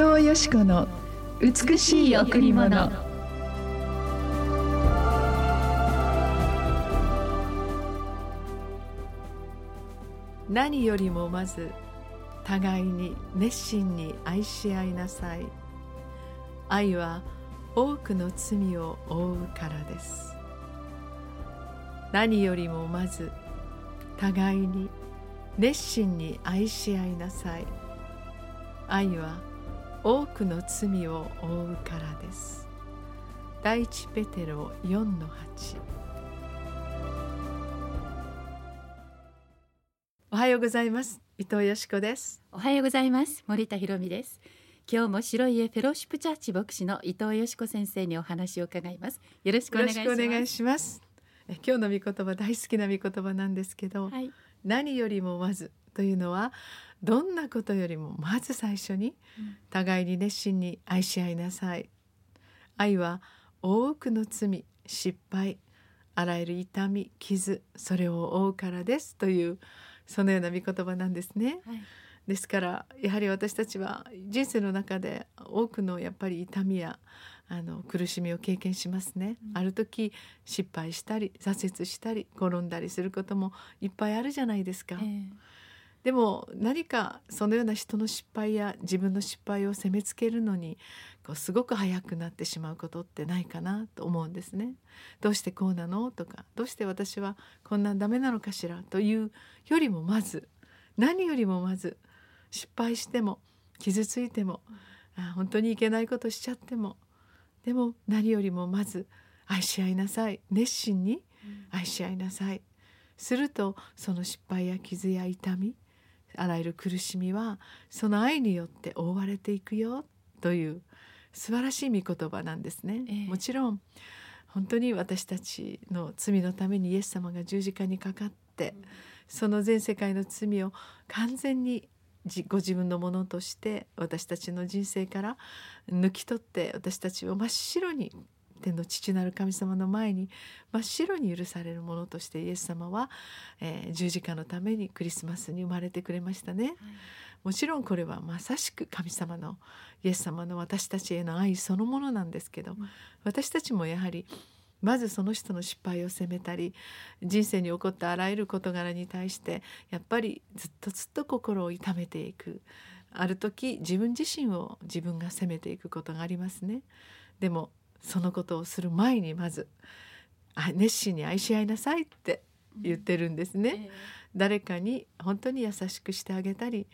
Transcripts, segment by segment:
藤よし子の美しい贈り物。何よりもまず互いに熱心に愛し合いなさい。愛は多くの罪を負うからです。何よりもまず互いに熱心に愛し合いなさい。愛は多くの罪を負うからです。第一ペテロ4の8おはようございます。伊藤よしこです。おはようございます。森田博美です。今日も白い家フェローシップチャーチ牧師の伊藤よしこ先生にお話を伺います。よろしくお願いします。お願いします。今日の御言葉大好きな御言葉なんですけど、はい、何よりもまずというのはどんなことよりもまず最初に互いに熱心に愛し合いなさい。愛は多くの罪失敗あらゆる痛み傷それを負うからですというそのような御言葉なんですね。はい、ですからやはり私たちは人生の中で多くのやっぱり痛みやあの苦しみを経験しますね、うん、ある時失敗したり挫折したり転んだりすることもいっぱいあるじゃないですか。えーでも何かそのような人の失敗や自分の失敗を責めつけるのにこうすごく早くなってしまうことってないかなと思うんですね。どうしてこうなのとかどうして私はこんなんダメなのかしらというよりもまず何よりもまず失敗しても傷ついてもあ本当にいけないことしちゃってもでも何よりもまず愛し合いなさい熱心に愛し合いなさい。するとその失敗や傷や痛みあらゆる苦しみはその愛によって覆われていくよという素晴らしい御言葉なんですね、えー、もちろん本当に私たちの罪のためにイエス様が十字架にかかって、うん、その全世界の罪を完全にご自分のものとして私たちの人生から抜き取って私たちを真っ白に天の父なる神様の前に真っ白に許されるものとしてイエス様は、えー、十字架のためにクリスマスに生まれてくれましたね、はい、もちろんこれはまさしく神様のイエス様の私たちへの愛そのものなんですけど、うん、私たちもやはりまずその人の失敗を責めたり人生に起こったあらゆる事柄に対してやっぱりずっとずっと心を痛めていく。ある時自分自身を自分が責めていくことがありますね。でもそのことをする前にまず熱心に愛し合いなさいって言ってるんですね、えー、誰かに本当に優しくしてあげたり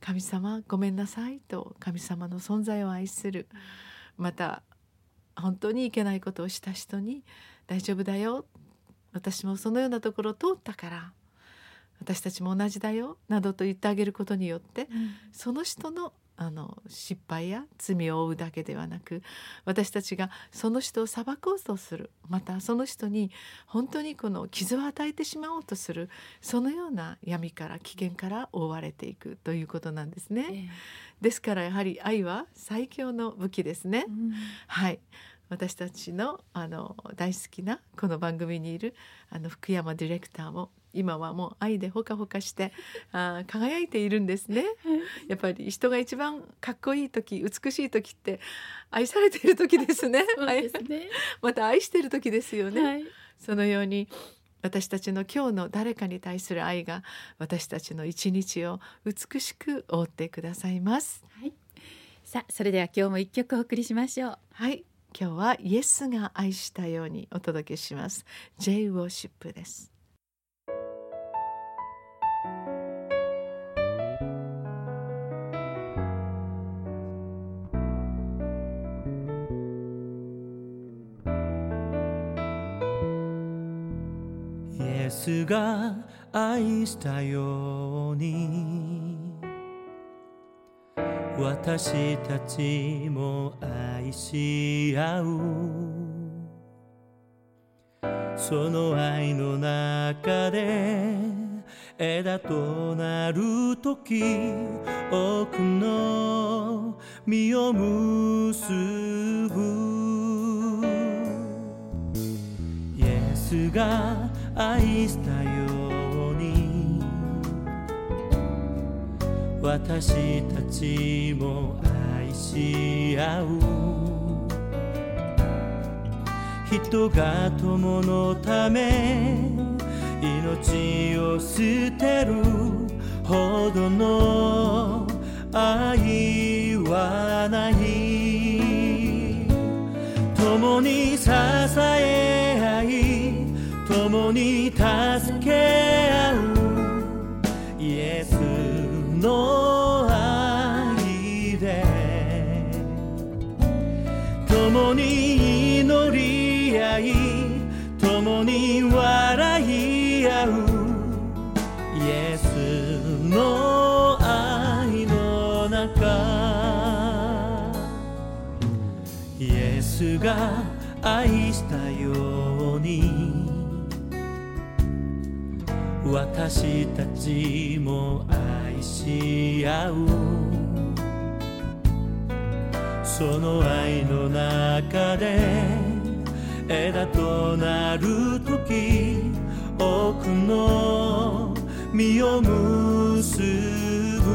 神様ごめんなさいと神様の存在を愛する。また本当にいけないことをした人に大丈夫だよ。私もそのようなところを通ったから私たちも同じだよ。などと言ってあげることによって、うん、その人のあの失敗や罪を負うだけではなく私たちがその人を裁こうとする。またその人に本当にこの傷を与えてしまおうとする。そのような闇から危険から覆われていくということなんですね。えー、ですからやはり愛は最強の武器ですね。うん、はい。私たちのあの大好きなこの番組にいるあの福山ディレクターも今はもう愛でほかほかしてあ輝いているんですね。やっぱり人が一番かっこいい時美しい時って愛されている時ですね。すね また愛している時ですよね。はい、そのように私たちの今日の誰かに対する愛が私たちの一日を美しく覆ってくださいます。はい、さあそれでは今日も一曲お送りしましょう。はい今日はイエスが愛したようにお届けします J ウォーシップですスが愛したように。私たちも愛し合う。その愛の中で枝となる時多くの実を結ぶ。イエスが愛したように。私たちも愛し合う。人が友のため命を捨てる。ほどの愛はない。共に支え共に助け合う。イエスの愛で。共に祈り合い。共に笑い合う。イエスの愛の中。イエスが愛したように。私たちも愛し合う。その愛の中で枝となる時多くの実を結ぶ。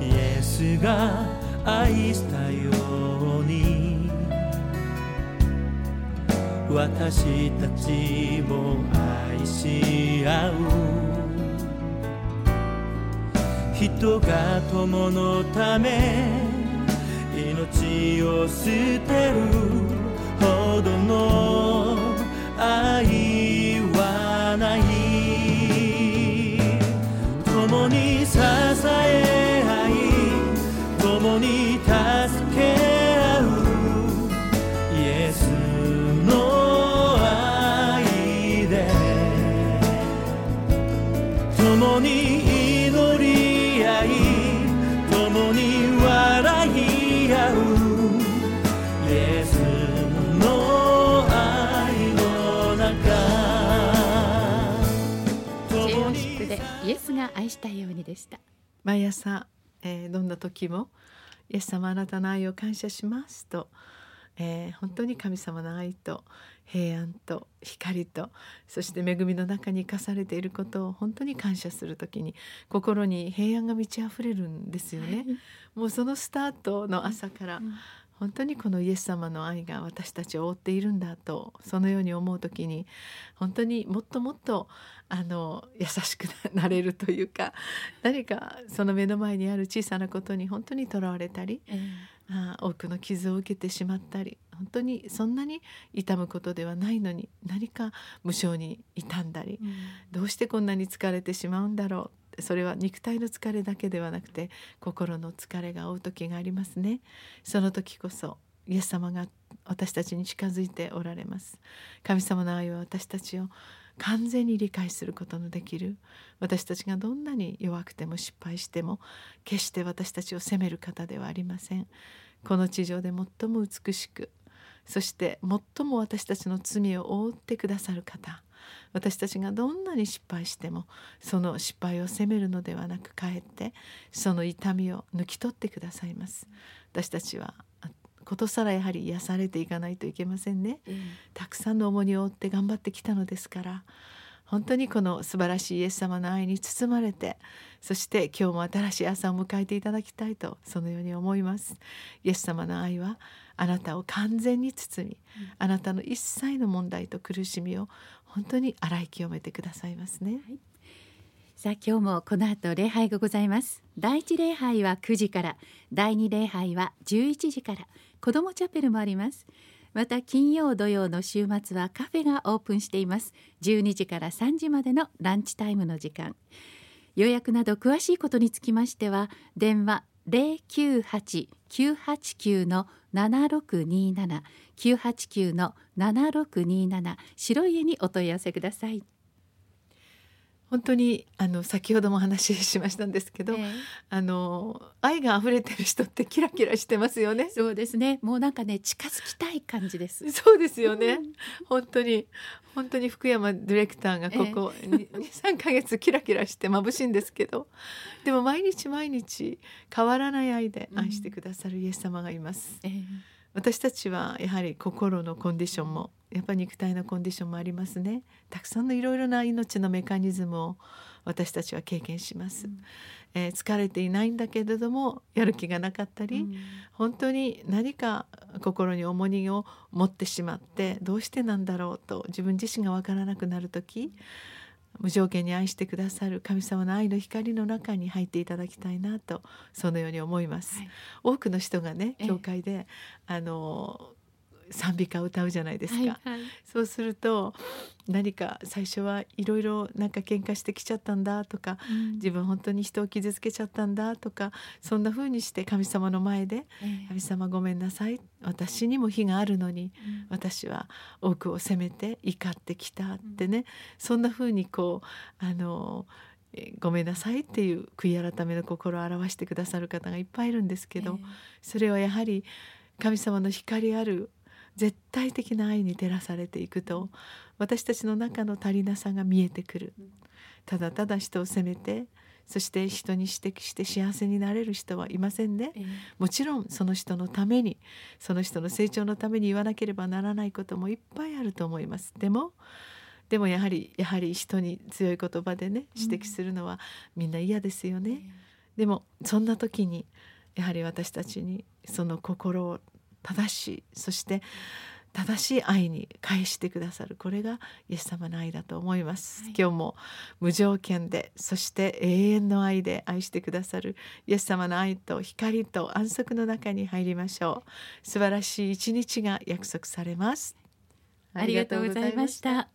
イエスが愛した私たちも愛し合う。人が友のため命を捨てるほどの愛はイエスが愛したようにでした。毎朝、えーどんな時も「イエス様あなたの愛を感謝します」と、えー本当に神様の愛と平安と光とそして恵みの中に生かされていることを本当に感謝する時に心に平安が満ち溢れるんですよね。もうそのスタートの朝から本当にこのイエス様の愛が私たちを覆っているんだとそのように思う時に本当にもっともっとあの優しくなれるというか何かその目の前にある小さなことに本当にとらわれたりあー多くの傷を受けてしまったり本当にそんなに痛むことではないのに何か無性に痛んだりどうしてこんなに疲れてしまうんだろうそれは肉体の疲れだけではなくて心の疲れが負う時がありますね。その時こそイエス様が私たちに近づいておられます。神様の愛は私たちを完全に理解することのできる。私たちがどんなに弱くても失敗しても決して私たちを責める方ではありません。この地上で最も美しくそして最も私たちの罪を覆ってくださる方。私たちがどんなに失敗してもその失敗を責めるのではなくかえってその痛みを抜き取ってくださいます。私たちはあことさらやはり癒されていかないといけませんね。たくさんの重荷を負って頑張ってきたのですから本当にこの素晴らしいイエス様の愛に包まれてそして今日も新しい朝を迎えていただきたいとそのように思います。イエス様の愛はあなたを完全に包み、あなたの一切の問題と苦しみを本当に洗い清めてくださいますね、さあ今日もこの後礼拝がございます。第一礼拝は9時から。第二礼拝は11時から。子どもチャペルもあります。また金曜土曜の週末はカフェがオープンしています。12時から3時までのランチタイムの時間。予約など詳しいことにつきましては電話098-989の7627 989の7627白い家にお問い合わせください。本当にあの先ほどもお話ししましたんですけど、ええあの愛が溢れてる人ってキラキラしてますよね。そうですね。もうなんかね近づきたい感じです。そうですよね。本当に本当に福山ディレクターがここ二三ヶ月キラキラして眩しいんですけど、でも毎日毎日変わらない愛で愛してくださるイエス様がいます。ええ私たちはやはり心のコンディションもやっぱり肉体のコンディションもありますね。たくさんのいろいろな命のメカニズムを私たちは経験します、うん、えー、疲れていないんだけれどもやる気がなかったり、うん、本当に何か心に重荷を持ってしまってどうしてなんだろうと自分自身が分からなくなる時無条件に愛してくださる神様の愛の光の中に入っていただきたいなとそのように思います。はい、多くの人がね教会で、あの賛美歌を歌うじゃないですか、はいはい、そうすると何か最初はいろいろなんか喧嘩してきちゃったんだとか、うん、自分本当に人を傷つけちゃったんだとかそんな風にして神様の前で「神様ごめんなさい私にも非があるのに、うん、私は多くを責めて怒ってきた」ってね、うん、そんな風にこうあのごめんなさいっていう悔い改めの心を表してくださる方がいっぱいいるんですけど、それはやはり神様の光ある絶対的な愛に照らされていくと私たちの中の足りなさが見えてくる。ただただ人を責めてそして人に指摘して幸せになれる人はいませんね、えー、もちろんその人のためにその人の成長のために言わなければならないこともいっぱいあると思います。でもでもやはりやはり人に強い言葉でね指摘するのはみんな嫌ですよね、でもそんな時にやはり私たちにその心を正しい。そして正しい愛に返してくださる。これがイエス様の愛だと思います、はい、今日も無条件でそして永遠の愛で愛してくださる。イエス様の愛と光と安息の中に入りましょう。素晴らしい一日が約束されます。ありがとうございました